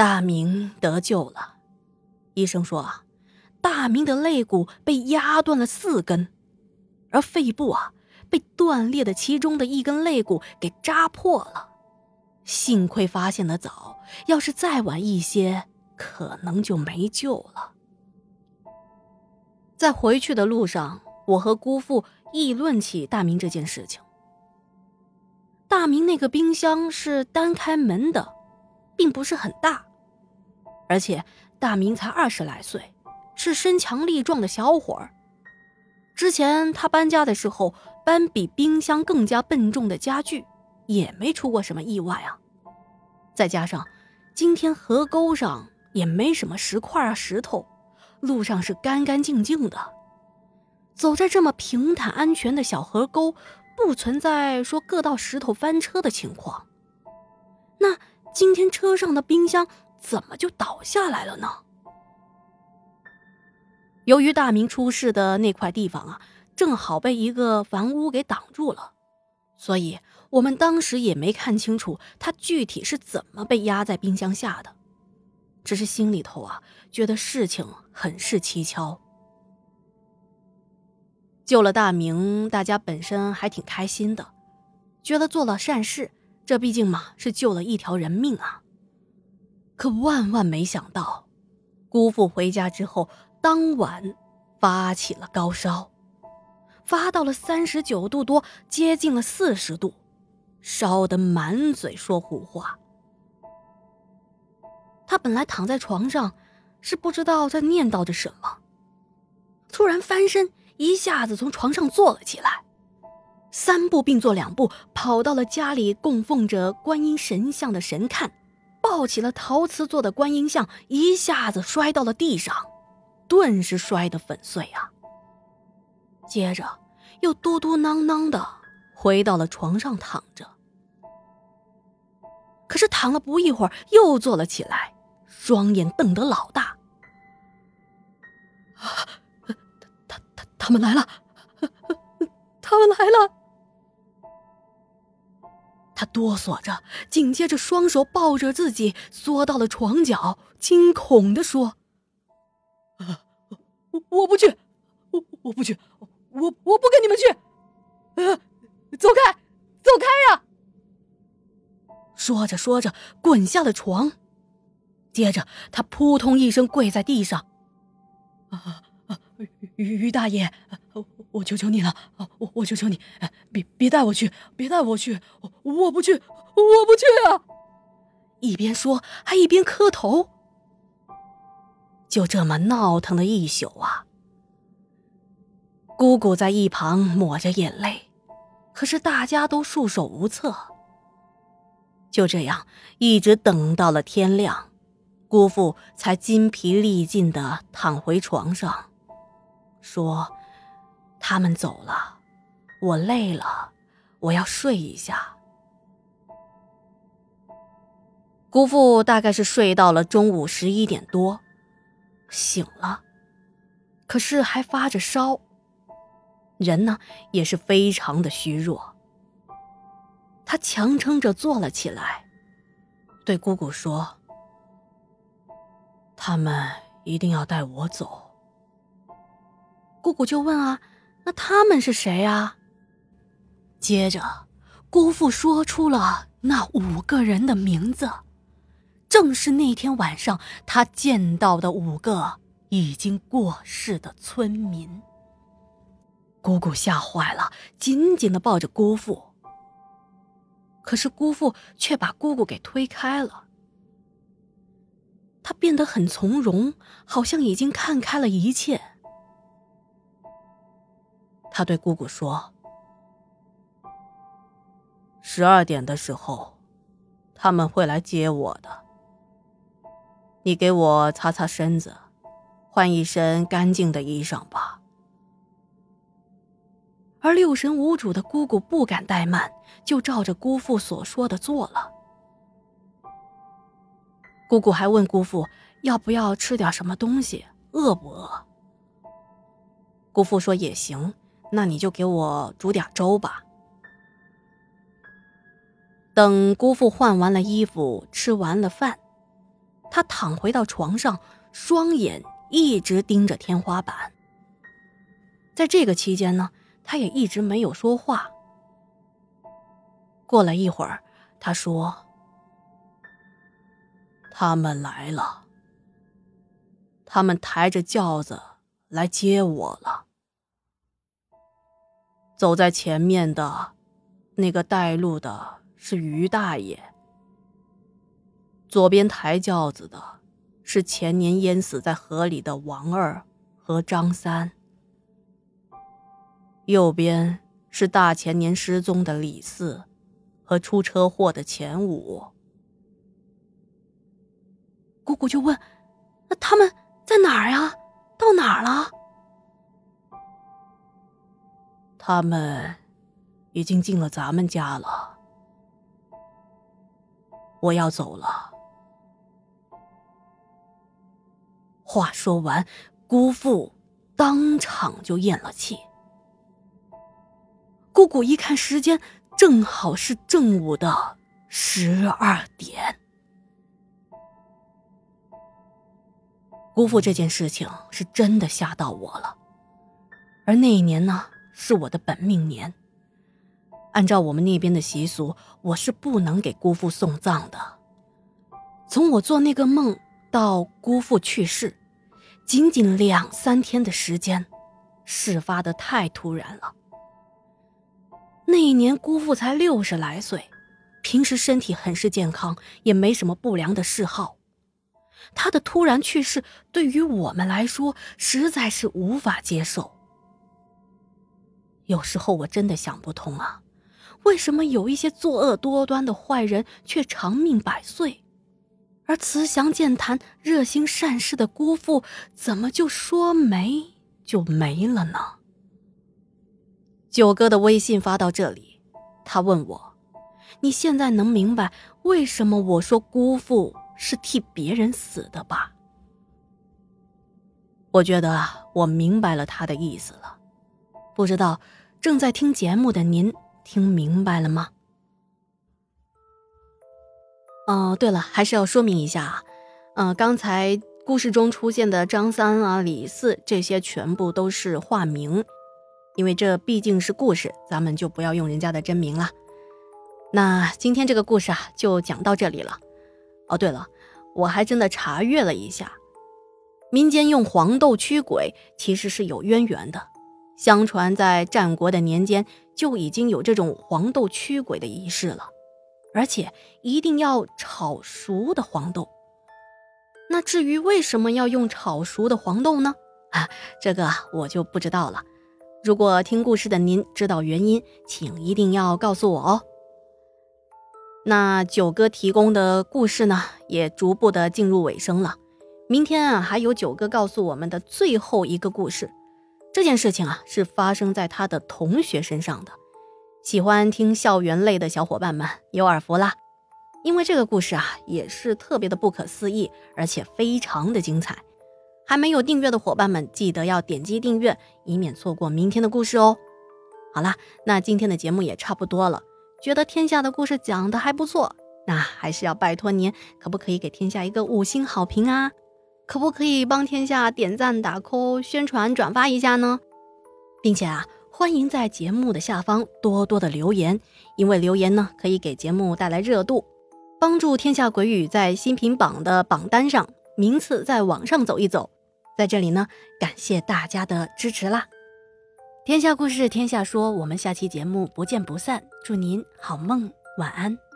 大明得救了。医生说啊，大明的肋骨被压断了四根，而肺部啊被断裂的其中的一根肋骨给扎破了。幸亏发现的早，要是再晚一些，可能就没救了。在回去的路上，我和姑父议论起大明这件事情。大明那个冰箱是单开门的，并不是很大，而且大明才二十来岁，是身强力壮的小伙儿。之前他搬家的时候，搬比冰箱更加笨重的家具。也没出过什么意外啊，再加上今天河沟上也没什么石块啊石头，路上是干干净净的，走在这么平坦安全的小河沟，不存在说硌到石头翻车的情况。那今天车上的冰箱怎么就倒下来了呢？由于大明出事的那块地方啊，正好被一个房屋给挡住了，所以。我们当时也没看清楚他具体是怎么被压在冰箱下的，只是心里头啊觉得事情很是蹊跷。救了大明，大家本身还挺开心的，觉得做了善事，这毕竟嘛是救了一条人命啊。可万万没想到，姑父回家之后，当晚发起了高烧，发到了三十九度多，接近了四十度。烧得满嘴说胡话。他本来躺在床上，是不知道在念叨着什么，突然翻身，一下子从床上坐了起来，三步并作两步，跑到了家里供奉着观音神像的神龛，抱起了陶瓷做的观音像，一下子摔到了地上，顿时摔得粉碎啊。接着又嘟嘟囔囔的。回到了床上躺着，可是躺了不一会儿，又坐了起来，双眼瞪得老大。啊，他他他他们来了，他们来了！他哆嗦着，紧接着双手抱着自己，缩到了床角，惊恐的说：“啊，我我不去，我我不去，我我不跟你们去。”啊！走开，走开呀！说着说着，滚下了床，接着他扑通一声跪在地上。啊啊！于于大爷，我求求你了，我我求求你，别别带我去，别带我去，我不去，我不去啊！一边说还一边磕头。就这么闹腾了一宿啊。姑姑在一旁抹着眼泪。可是大家都束手无策，就这样一直等到了天亮，姑父才筋疲力尽的躺回床上，说：“他们走了，我累了，我要睡一下。”姑父大概是睡到了中午十一点多，醒了，可是还发着烧。人呢也是非常的虚弱，他强撑着坐了起来，对姑姑说：“他们一定要带我走。”姑姑就问啊：“那他们是谁啊？”接着，姑父说出了那五个人的名字，正是那天晚上他见到的五个已经过世的村民。姑姑吓坏了，紧紧的抱着姑父。可是姑父却把姑姑给推开了。他变得很从容，好像已经看开了一切。他对姑姑说：“十二点的时候，他们会来接我的。你给我擦擦身子，换一身干净的衣裳吧。”而六神无主的姑姑不敢怠慢，就照着姑父所说的做了。姑姑还问姑父要不要吃点什么东西，饿不饿？姑父说也行，那你就给我煮点粥吧。等姑父换完了衣服，吃完了饭，他躺回到床上，双眼一直盯着天花板。在这个期间呢，他也一直没有说话。过了一会儿，他说：“他们来了，他们抬着轿子来接我了。走在前面的，那个带路的是于大爷。”左边抬轿子的，是前年淹死在河里的王二和张三。右边是大前年失踪的李四，和出车祸的钱五。姑姑就问：“那他们在哪儿呀？到哪儿了？”他们已经进了咱们家了。我要走了。话说完，姑父当场就咽了气。姑姑一看时间，正好是正午的十二点。姑父这件事情是真的吓到我了，而那一年呢，是我的本命年。按照我们那边的习俗，我是不能给姑父送葬的。从我做那个梦到姑父去世。仅仅两三天的时间，事发的太突然了。那一年姑父才六十来岁，平时身体很是健康，也没什么不良的嗜好。他的突然去世，对于我们来说实在是无法接受。有时候我真的想不通啊，为什么有一些作恶多端的坏人却长命百岁？而慈祥健谈、热心善事的姑父，怎么就说没就没了呢？九哥的微信发到这里，他问我：“你现在能明白为什么我说姑父是替别人死的吧？”我觉得我明白了他的意思了，不知道正在听节目的您听明白了吗？哦，对了，还是要说明一下啊，嗯，刚才故事中出现的张三啊、李四这些全部都是化名，因为这毕竟是故事，咱们就不要用人家的真名了。那今天这个故事啊，就讲到这里了。哦，对了，我还真的查阅了一下，民间用黄豆驱鬼其实是有渊源的，相传在战国的年间就已经有这种黄豆驱鬼的仪式了。而且一定要炒熟的黄豆。那至于为什么要用炒熟的黄豆呢？啊，这个我就不知道了。如果听故事的您知道原因，请一定要告诉我哦。那九哥提供的故事呢，也逐步的进入尾声了。明天啊，还有九哥告诉我们的最后一个故事。这件事情啊，是发生在他的同学身上的。喜欢听校园类的小伙伴们有耳福啦，因为这个故事啊也是特别的不可思议，而且非常的精彩。还没有订阅的伙伴们，记得要点击订阅，以免错过明天的故事哦。好啦，那今天的节目也差不多了，觉得天下的故事讲的还不错，那还是要拜托您，可不可以给天下一个五星好评啊？可不可以帮天下点赞、打 call、宣传、转发一下呢？并且啊。欢迎在节目的下方多多的留言，因为留言呢可以给节目带来热度，帮助天下鬼语在新品榜的榜单上名次再往上走一走。在这里呢，感谢大家的支持啦！天下故事，天下说，我们下期节目不见不散。祝您好梦，晚安。